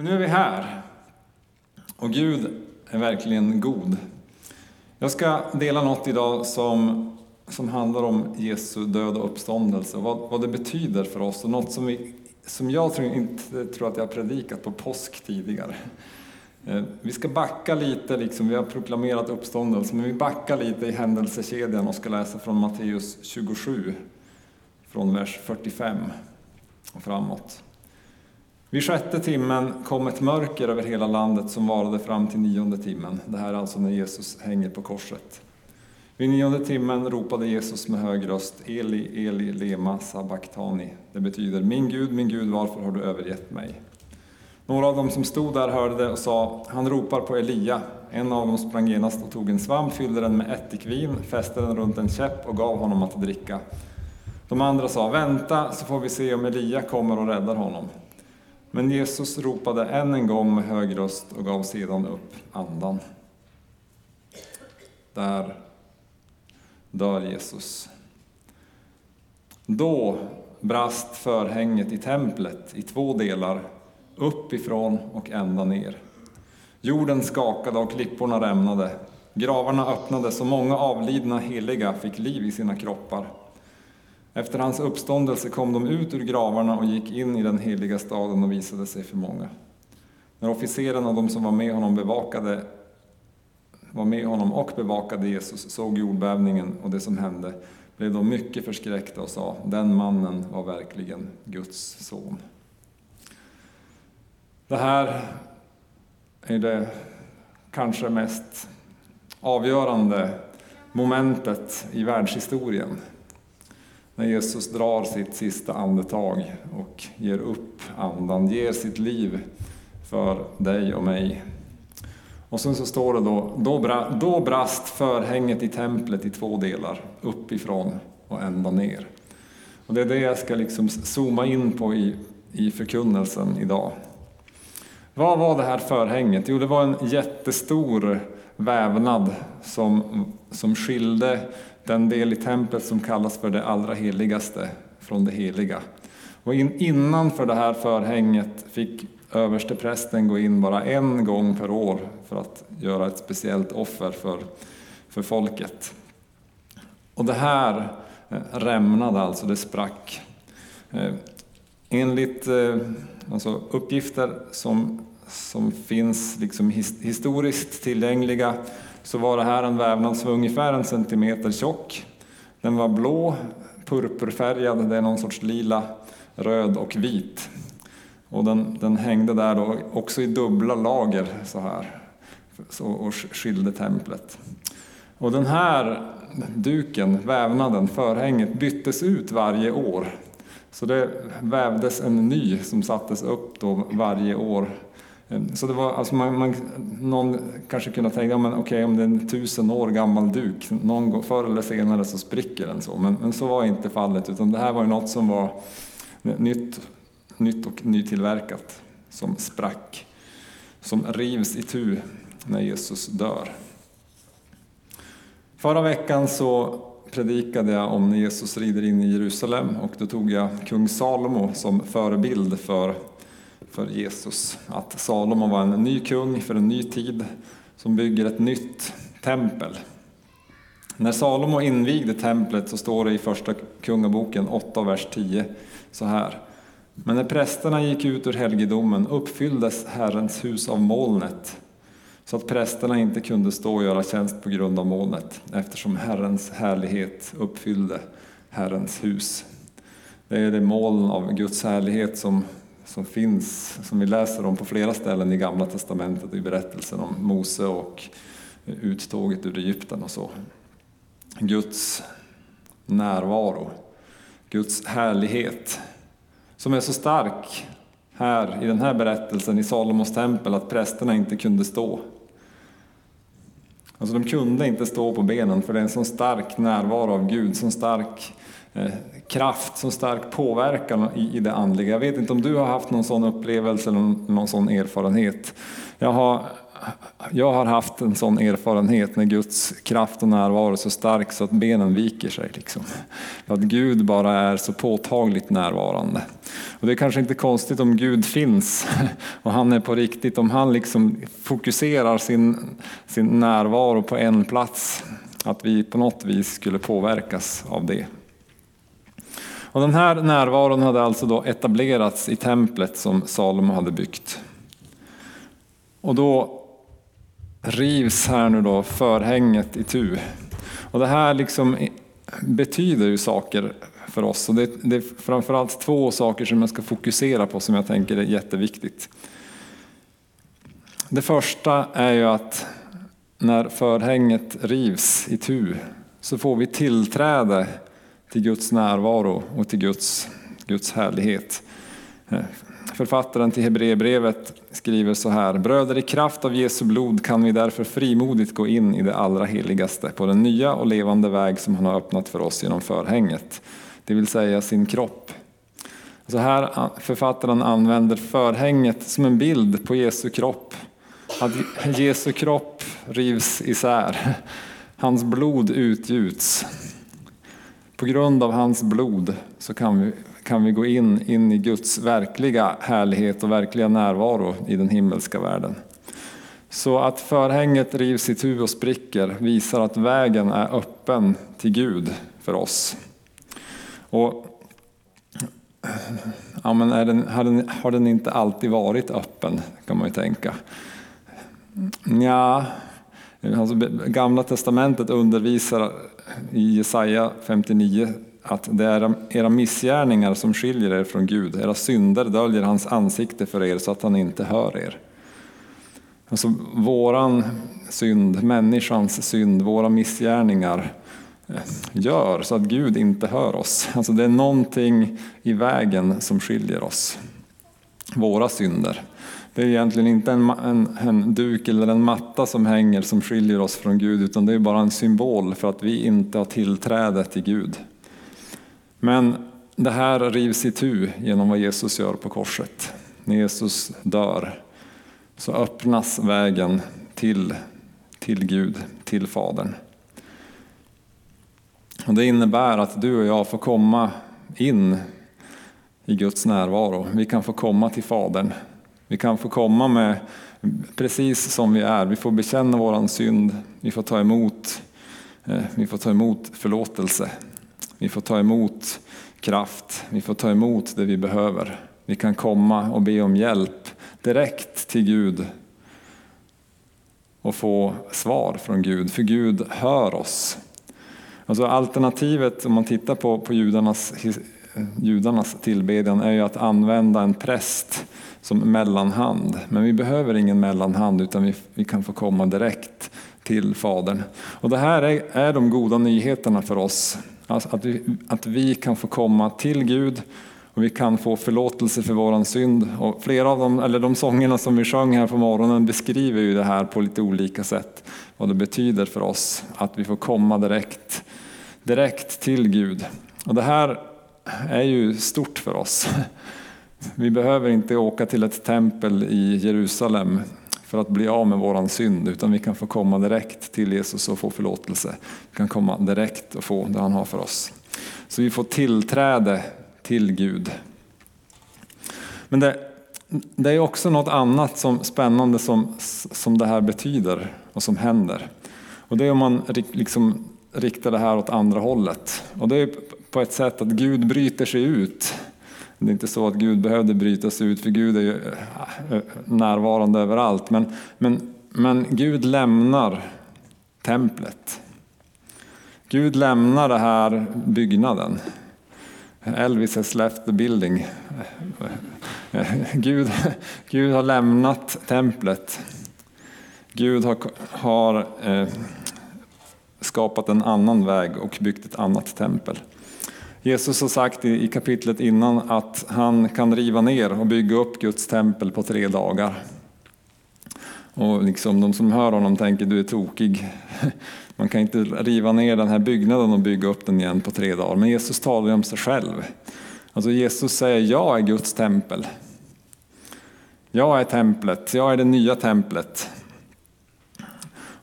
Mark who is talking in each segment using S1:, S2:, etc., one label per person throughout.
S1: Men nu är vi här. Och Gud är verkligen god. Jag ska dela något idag som, som handlar om Jesu död och uppståndelse. Vad, vad det betyder för oss och något som, vi, som jag tror, inte tror att jag har predikat på påsk tidigare. Eh, vi ska backa lite, liksom, vi har proklamerat uppståndelse, men vi backar lite i händelsekedjan och ska läsa från Matteus 27, från vers 45 och framåt. Vid sjätte timmen kom ett mörker över hela landet som varade fram till nionde timmen. Det här är alltså när Jesus hänger på korset. Vid nionde timmen ropade Jesus med hög röst Eli, Eli, lema sabachthani. Det betyder Min Gud, min Gud, varför har du övergett mig? Några av dem som stod där hörde det och sa Han ropar på Elia. En av dem sprang genast och tog en svamp, fyllde den med ättikvin, fäste den runt en käpp och gav honom att dricka. De andra sa Vänta så får vi se om Elia kommer och räddar honom. Men Jesus ropade än en gång med hög röst och gav sedan upp andan. Där dör Jesus. Då brast förhänget i templet i två delar, uppifrån och ända ner. Jorden skakade och klipporna rämnade. Gravarna öppnades och många avlidna heliga fick liv i sina kroppar. Efter hans uppståndelse kom de ut ur gravarna och gick in i den heliga staden och visade sig för många. När officerarna och de som var med honom bevakade var med honom och bevakade Jesus såg jordbävningen och det som hände blev de mycket förskräckta och sa den mannen var verkligen Guds son. Det här är det kanske mest avgörande momentet i världshistorien när Jesus drar sitt sista andetag och ger upp andan, ger sitt liv för dig och mig. Och sen så står det då, då, brast förhänget i templet i två delar, uppifrån och ända ner. Och det är det jag ska liksom zooma in på i, i förkunnelsen idag. Vad var det här förhänget? Jo, det var en jättestor vävnad som, som skilde den del i templet som kallas för det allra heligaste från det heliga. Och in, innanför det här förhänget fick översteprästen gå in bara en gång per år för att göra ett speciellt offer för, för folket. Och det här eh, rämnade alltså, det sprack. Eh, enligt eh, alltså uppgifter som, som finns liksom historiskt tillgängliga så var det här en vävnad som var ungefär en centimeter tjock. Den var blå, purpurfärgad, det är någon sorts lila, röd och vit. Och den, den hängde där då också i dubbla lager så här så, och skilde templet. Och den här duken, vävnaden, förhänget byttes ut varje år. Så det vävdes en ny som sattes upp då varje år Eh, så det var, alltså man, man, någon kanske kunde tänka, ja, men okej om det är en tusen år gammal duk, någon, förr eller senare så spricker den så. Men, men så var inte fallet, utan det här var ju något som var nytt, nytt och nytillverkat, som sprack, som rivs i tu när Jesus dör. Förra veckan så predikade jag om när Jesus rider in i Jerusalem och då tog jag kung Salomo som förebild för för Jesus. Att Salomo var en ny kung för en ny tid som bygger ett nytt tempel. När Salomo invigde templet så står det i första kungaboken 8, vers 10 så här. Men när prästerna gick ut ur helgedomen uppfylldes Herrens hus av molnet så att prästerna inte kunde stå och göra tjänst på grund av molnet eftersom Herrens härlighet uppfyllde Herrens hus. Det är det moln av Guds härlighet som som finns, som vi läser om på flera ställen i Gamla Testamentet, i berättelsen om Mose och uttåget ur Egypten och så. Guds närvaro, Guds härlighet, som är så stark här i den här berättelsen i Salomos tempel att prästerna inte kunde stå. Alltså de kunde inte stå på benen för det är en så stark närvaro av Gud, så stark Eh, kraft, så stark påverkan i, det andliga. Jag vet inte om du har haft någon sån upplevelse eller någon sån erfarenhet. Jag har jag har haft en sån erfarenhet när Guds kraft och närvaro är så stark så att benen viker sig. Liksom. Att Gud bara är så påtagligt närvarande. Och det är kanske inte konstigt om Gud finns och han är på riktigt, om han liksom fokuserar sin, sin närvaro på en plats, att vi på något vis skulle påverkas av det. Och den här närvaron hade alltså då etablerats i templet som Salomo hade byggt. Och då rivs här nu då förhänget i tu. Och det här liksom betyder ju saker för oss. Och det, det är framförallt två saker som jag ska fokusera på som jag tänker är jätteviktigt. Det första är ju att när förhänget rivs i tu så får vi tillträde till Guds närvaro och till Guds, Guds härlighet. Eh, författaren till Hebreerbrevet skriver så här. Bröder, i kraft av Jesu blod kan vi därför frimodigt gå in i det allra heligaste på den nya och levande väg som han har öppnat för oss genom förhänget, det vill säga sin kropp. Så här författaren använder förhänget som en bild på Jesu kropp. Att Jesu kropp rivs isär. Hans blod utgjuts. På grund av hans blod så kan vi, kan vi gå in, in i Guds verkliga härlighet och verkliga närvaro i den himmelska världen. Så att förhänget rivs itu och spricker visar att vägen är öppen till Gud för oss. Och, ja, men är den, har, den, har den inte alltid varit öppen, kan man ju tänka. Ja, alltså, Gamla testamentet undervisar i Jesaja 59 att det är era missgärningar som skiljer er från Gud. Era synder döljer hans ansikte för er så att han inte hör er. Alltså våran synd, människans synd, våra missgärningar eh, gör så att Gud inte hör oss. Alltså det är någonting i vägen som skiljer oss. Våra synder. Det är egentligen inte en, en, en, duk eller en matta som hänger som skiljer oss från Gud utan det är bara en symbol för att vi inte har tillträde till Gud. Men det här rivs itu genom vad Jesus gör på korset. När Jesus dör så öppnas vägen till, till Gud, till Fadern. Och det innebär att du och jag får komma in i Guds närvaro. Vi kan få komma till Fadern vi kan få komma med precis som vi är. Vi får bekänna våran synd. Vi får ta emot, eh, vi får ta emot förlåtelse. Vi får ta emot kraft. Vi får ta emot det vi behöver. Vi kan komma och be om hjälp direkt till Gud och få svar från Gud, för Gud hör oss. Alltså alternativet om man tittar på, på judarnas, eh, judarnas tillbedjan är ju att använda en präst som mellanhand. Men vi behöver ingen mellanhand utan vi, vi kan få komma direkt till Fadern. Och det här är, är de goda nyheterna för oss. Alltså att, vi, att vi kan få komma till Gud och vi kan få förlåtelse för våran synd. Och flera av dem, eller de sångerna som vi sjöng här på morgonen beskriver ju det här på lite olika sätt. Vad det betyder för oss att vi får komma direkt, direkt till Gud. Och det här är ju stort för oss. Vi behöver inte åka till ett tempel i Jerusalem för att bli av med våran synd, utan vi kan få komma direkt till Jesus och få förlåtelse. Vi kan komma direkt och få det han har för oss. Så vi får tillträde till Gud. Men det, det är också något annat som spännande som, som det här betyder och som händer. Och det är om man liksom riktar det här åt andra hållet. Och det är på ett sätt att Gud bryter sig ut det är inte så att Gud behövde brytas ut, för Gud är ju eh, eh, närvarande överallt. Men, men, men Gud lämnar templet. Gud lämnar den här byggnaden. Elvis has left the building. Gud, Gud har lämnat templet. Gud har, har eh, skapat en annan väg och byggt ett annat tempel. Jesus har sagt i kapitlet innan att han kan riva ner och bygga upp Guds tempel på tre dagar. Och liksom de som hör honom tänker du är tokig. Man kan inte riva ner den här byggnaden och bygga upp den igen på tre dagar. Men Jesus talar ju om sig själv. Alltså Jesus säger jag är Guds tempel. Jag är templet, jag är det nya templet.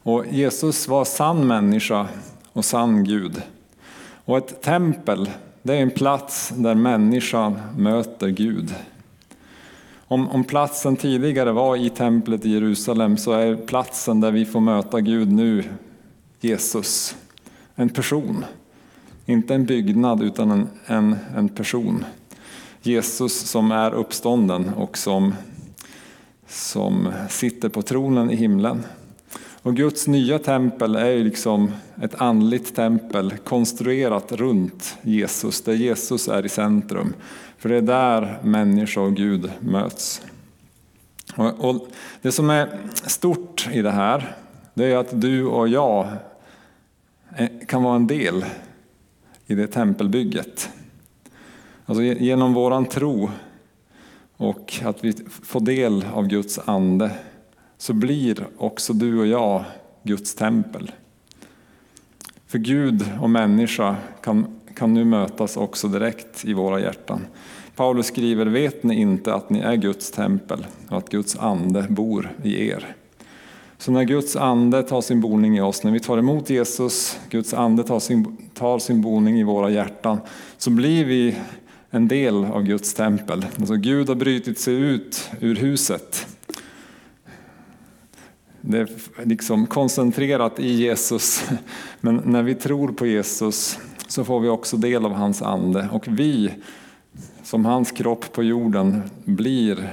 S1: Och Jesus var sann människa och sann Gud. Och ett tempel, det är en plats där människan möter Gud. Om, om platsen tidigare var i templet i Jerusalem så är platsen där vi får möta Gud nu Jesus. En person. Inte en byggnad utan en, en, en person. Jesus som är uppstånden och som, som sitter på tronen i himlen. Och Guds nya tempel är ju liksom ett andligt tempel konstruerat runt Jesus, där Jesus är i centrum. För det är där människa och Gud möts. Och, och det som är stort i det här, det är att du och jag kan vara en del i det tempelbygget. Alltså genom våran tro och att vi får del av Guds ande så blir också du och jag Guds tempel. För Gud och människa kan, kan nu mötas också direkt i våra hjärtan. Paulus skriver, vet ni inte att ni är Guds tempel och att Guds ande bor i er? Så när Guds ande tar sin boning i oss, när vi tar emot Jesus, Guds ande tar sin, tar sin boning i våra hjärtan, så blir vi en del av Guds tempel. Alltså Gud har brutit sig ut ur huset. Det är liksom koncentrerat i Jesus. Men när vi tror på Jesus så får vi också del av hans ande. Och vi, som hans kropp på jorden, blir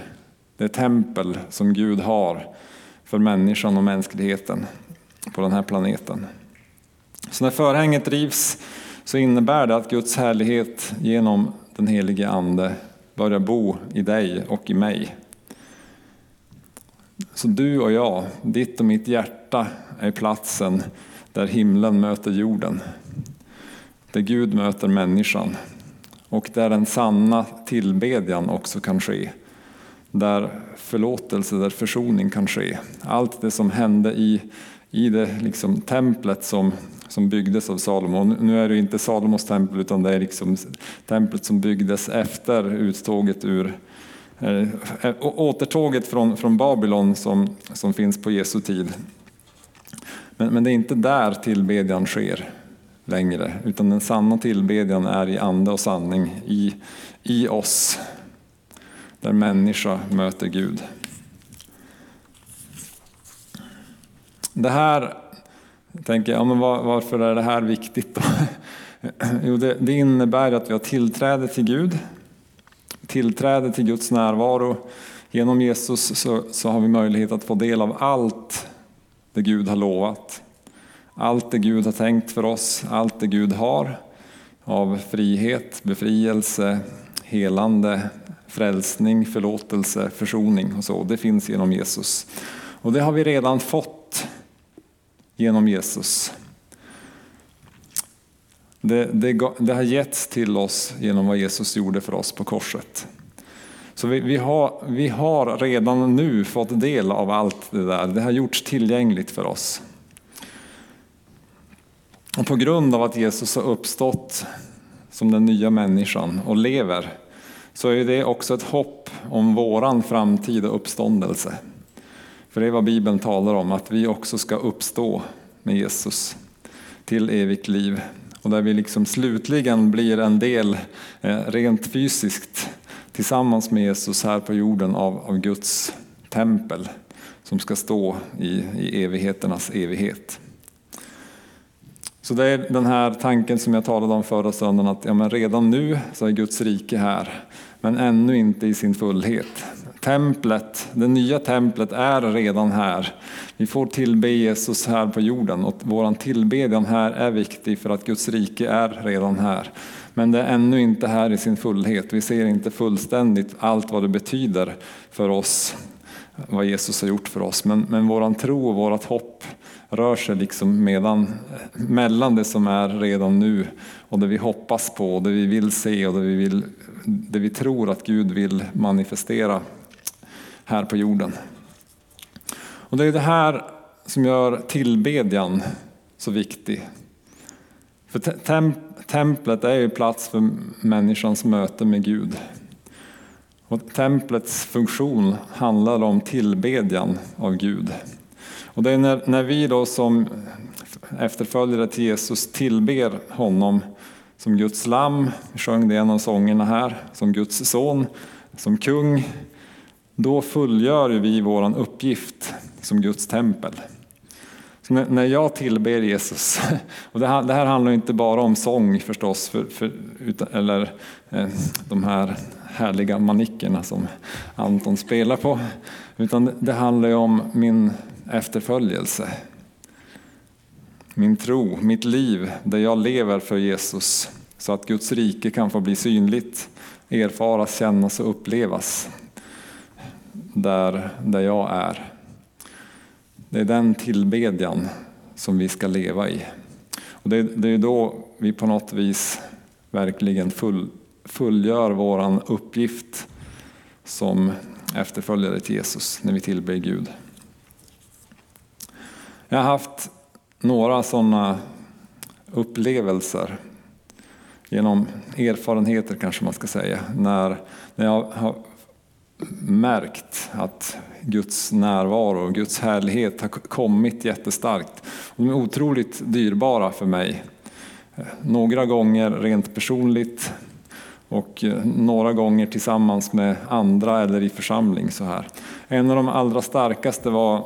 S1: det tempel som Gud har för människan och mänskligheten på den här planeten. Så när förhänget rivs så innebär det att Guds härlighet genom den helige Ande börjar bo i dig och i mig. Så du och jag, ditt och mitt hjärta är platsen där himlen möter jorden. Där Gud möter människan och där den sanna tillbedjan också kan ske. Där förlåtelse, där försoning kan ske. Allt det som hände i, i det liksom templet som, som byggdes av Salomo. Nu är det inte Salomos tempel utan det är liksom templet som byggdes efter uttåget ur Eh, eh, återtåget från, från Babylon som, som finns på Jesu tid. Men, men det är inte där tillbedjan sker längre, utan den sanna tillbedjan är i ande och sanning i, i oss där människa möter Gud. Det här, tänker jag, men varför är det här viktigt då? Jo, det, det innebär att vi har tillträde till Gud, tillträde till Guds närvaro. Genom Jesus så, så har vi möjlighet att få del av allt det Gud har lovat. Allt det Gud har tänkt för oss, allt det Gud har av frihet, befrielse, helande, frälsning, förlåtelse, försoning och så. Det finns genom Jesus. Och det har vi redan fått genom Jesus. Det, det, det har getts till oss genom vad Jesus gjorde för oss på korset. Så vi, vi, har, vi har redan nu fått del av allt det där. Det har gjorts tillgängligt för oss. Och på grund av att Jesus har uppstått som den nya människan och lever så är det också ett hopp om våran framtida uppståndelse. För det är vad Bibeln talar om, att vi också ska uppstå med Jesus till evigt liv. Och där vi liksom slutligen blir en del, eh, rent fysiskt, tillsammans med Jesus här på jorden av, av Guds tempel som ska stå i, i evigheternas evighet. Så det är den här tanken som jag talade om förra söndagen att ja, men redan nu så är Guds rike här men ännu inte i sin fullhet. Templet, det nya templet är redan här. Vi får tillbe Jesus här på jorden och vår tillbedjan här är viktig för att Guds rike är redan här. Men det är ännu inte här i sin fullhet. Vi ser inte fullständigt allt vad det betyder för oss, vad Jesus har gjort för oss. Men, men våran tro och vårat hopp rör sig liksom medan, mellan det som är redan nu och det vi hoppas på, det vi vill se och det vi, vill, det vi tror att Gud vill manifestera här på jorden. Och det är det här som gör tillbedjan så viktig. För temp templet är ju plats för människans möte med Gud. Och templets funktion handlar om tillbedjan av Gud. Och det är när, när vi då som efterföljare till Jesus tillber honom som Guds lamm, vi sjöng det i en av sångerna här, som Guds son, som kung, då fullgör vi vår uppgift som Guds tempel. Så när jag tillber Jesus, och det här, det här handlar inte bara om sång förstås, för, för, eller eh, de här härliga manickerna som Anton spelar på, utan det handlar ju om min efterföljelse. Min tro, mitt liv, där jag lever för Jesus, så att Guds rike kan få bli synligt, erfaras, kännas och upplevas där, där jag är. Det är den tillbedjan som vi ska leva i. Och det, det är då vi på något vis verkligen full, fullgör vår uppgift som efterföljare till Jesus när vi tillber Gud. Jag har haft några sådana upplevelser genom erfarenheter kanske man ska säga, när, när jag har märkt att Guds närvaro och Guds härlighet har kommit jättestarkt. De är otroligt dyrbara för mig. Några gånger rent personligt och eh, några gånger tillsammans med andra eller i församling. Så här. En av de allra starkaste var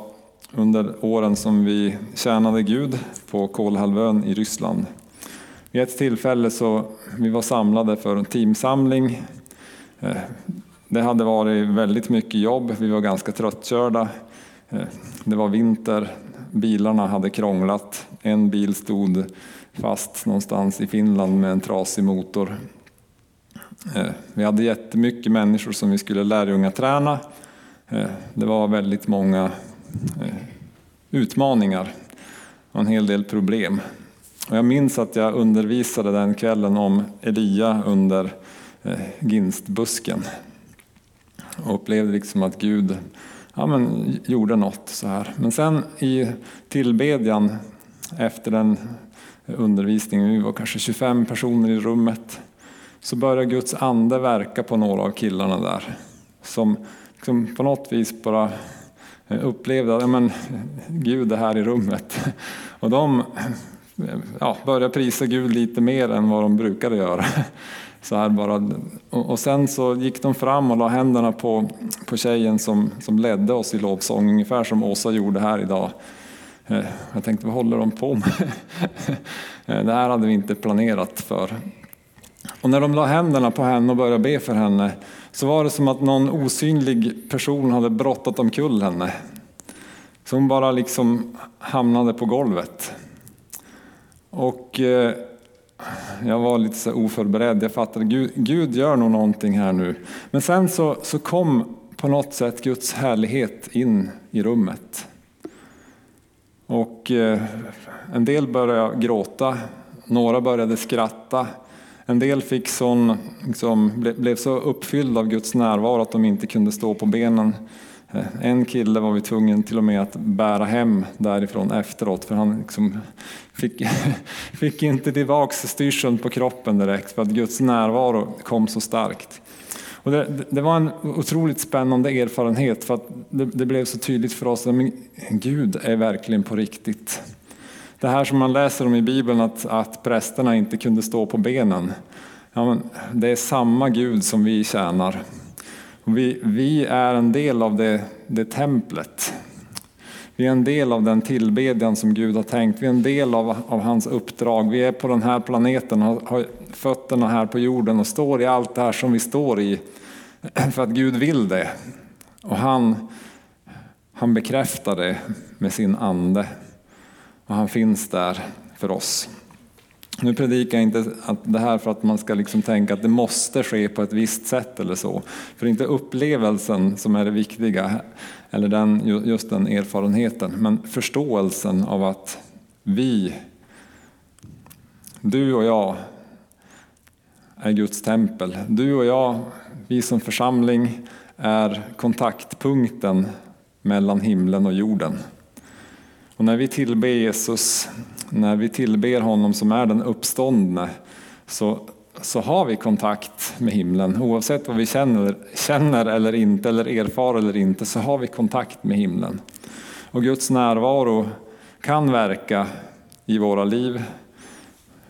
S1: under åren som vi tjänade Gud på Kolhalvön i Ryssland. Vid ett tillfälle så vi var samlade för en teamsamling. Eh, det hade varit väldigt mycket jobb, vi var ganska tröttkörda. Eh, det var vinter, bilarna hade krånglat. En bil stod fast någonstans i Finland med en trasig motor. Eh, vi hade jättemycket människor som vi skulle lärjunga träna. Eh, det var väldigt många utmaningar och en hel del problem. Och jag minns att jag undervisade den kvällen om Elia under ginstbusken och upplevde liksom att Gud ja, men, gjorde något så här. Men sen i tillbedjan efter den undervisningen, vi var kanske 25 personer i rummet, så började Guds ande verka på några av killarna där. Som liksom på något vis bara eh, upplevde att ja, men, Gud är här i rummet. Och de ja, började prisa Gud lite mer än vad de brukade göra. Så här bara. Och sen så gick de fram och la händerna på, på tjejen som, som ledde oss i lovsång, ungefär som Åsa gjorde här idag. Eh, jag tänkte, vad håller de på med? Eh, det här hade vi inte planerat för. Och när de la händerna på henne och började be för henne så var det som att någon osynlig person hade brottat omkull henne. Så hon bara liksom hamnade på golvet. Och eh, jag var lite så oförberedd. Jag fattade Gud, Gud gör nog någonting här nu. Men sen så, så kom på något sätt Guds härlighet in i rummet. Och eh, en del började gråta, några började skratta. En del fick sån, liksom, blev så uppfyllda av Guds närvaro att de inte kunde stå på benen. Eh, en kille var vi tvungen till och med att bära hem därifrån efteråt för han liksom fick, fick inte tillbaks styrseln på kroppen direkt för att Guds närvaro kom så starkt. Och det, det var en otroligt spännande erfarenhet för att det, det blev så tydligt för oss att Gud är verkligen på riktigt. Det här som man läser om i Bibeln att, att prästerna inte kunde stå på benen. Ja, men det är samma Gud som vi tjänar. Vi, vi är en del av det, det templet. Vi är en del av den tillbedjan som Gud har tänkt. Vi är en del av, av hans uppdrag. Vi är på den här planeten, har, har fötterna här på jorden och står i allt det här som vi står i. För att Gud vill det. Och han, han bekräftar det med sin ande. Och han finns där för oss. Nu predikar jag inte att det här för att man ska liksom tänka att det måste ske på ett visst sätt eller så. För det är inte upplevelsen som är det viktiga, eller den, just den erfarenheten, men förståelsen av att vi, du och jag, är Guds tempel. Du och jag, vi som församling, är kontaktpunkten mellan himlen och jorden. Och när vi tillber Jesus när vi tillber honom som är den uppståndne så, så har vi kontakt med himlen. Oavsett vad vi känner, känner eller inte, eller erfar eller inte, så har vi kontakt med himlen. Och Guds närvaro kan verka i våra liv,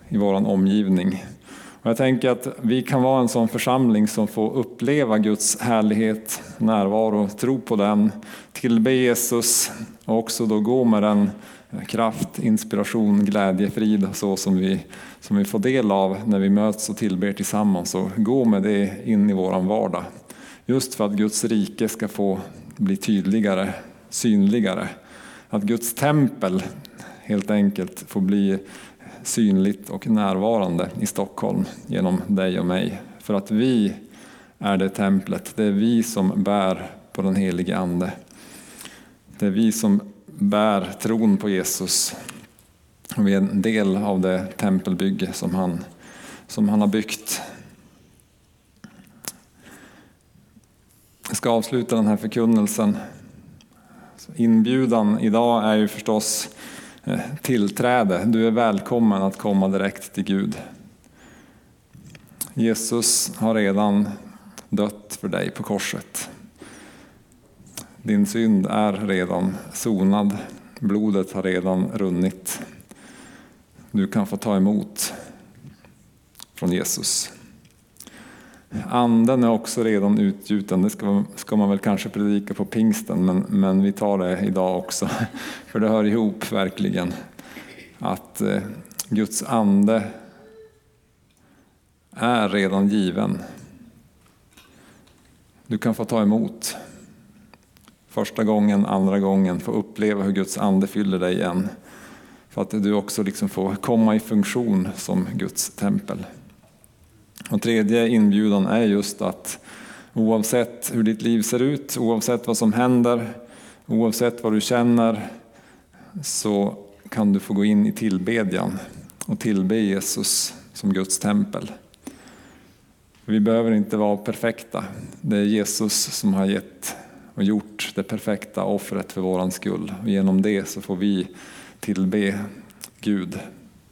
S1: i vår omgivning. Och jag tänker att vi kan vara en sån församling som får uppleva Guds härlighet, närvaro, tro på den, tillbe Jesus och också då gå med den kraft, inspiration, glädje, frid så som vi, som vi får del av när vi möts och tillber tillsammans och gå med det in i våran vardag. Just för att Guds rike ska få bli tydligare, synligare. Att Guds tempel helt enkelt får bli synligt och närvarande i Stockholm genom dig och mig. För att vi är det templet, det är vi som bär på den helige Ande. Det är vi som bär tron på Jesus. Vi är en del av det tempelbygge som han, som han har byggt. Jag ska avsluta den här förkunnelsen. Inbjudan idag är ju förstås eh, tillträde. Du är välkommen att komma direkt till Gud. Jesus har redan dött för dig på korset. Din synd är redan sonad. Blodet har redan runnit. Du kan få ta emot från Jesus. Anden är också redan utgjuten. Det ska, ska, man väl kanske predika på pingsten, men, men vi tar det idag också. För det hör ihop verkligen. Att eh, Guds ande är redan given. Du kan få ta emot första gången, andra gången, få uppleva hur Guds ande fyller dig igen. För att du också liksom får komma i funktion som Guds tempel. Och tredje inbjudan är just att oavsett hur ditt liv ser ut, oavsett vad som händer, oavsett vad du känner, så kan du få gå in i tillbedjan och tillbe Jesus som Guds tempel. Vi behöver inte vara perfekta. Det är Jesus som har gett och gjort det perfekta offret för våran skull. Och genom det så får vi tillbe Gud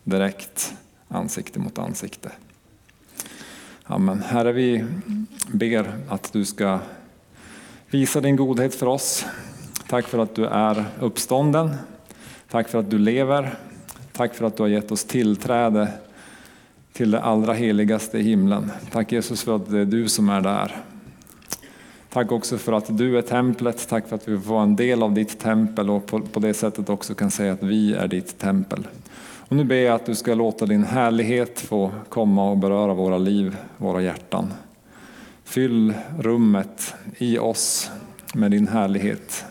S1: direkt, ansikte mot ansikte. Amen. Herre, vi ber att du ska visa din godhet för oss. Tack för att du är uppstånden. Tack för att du lever. Tack för att du har gett oss tillträde till det allra heligaste i himlen. Tack Jesus för att det är du som är där. Tack också för att du är templet. Tack för att vi får vara en del av ditt tempel och på, på det sättet också kan säga att vi är ditt tempel. Och nu ber jag att du ska låta din härlighet få komma och beröra våra liv, våra hjärtan. Fyll rummet i oss med din härlighet.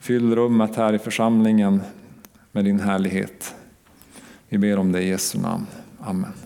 S1: Fyll rummet här i församlingen med din härlighet. Vi ber om det i Jesu namn. Amen.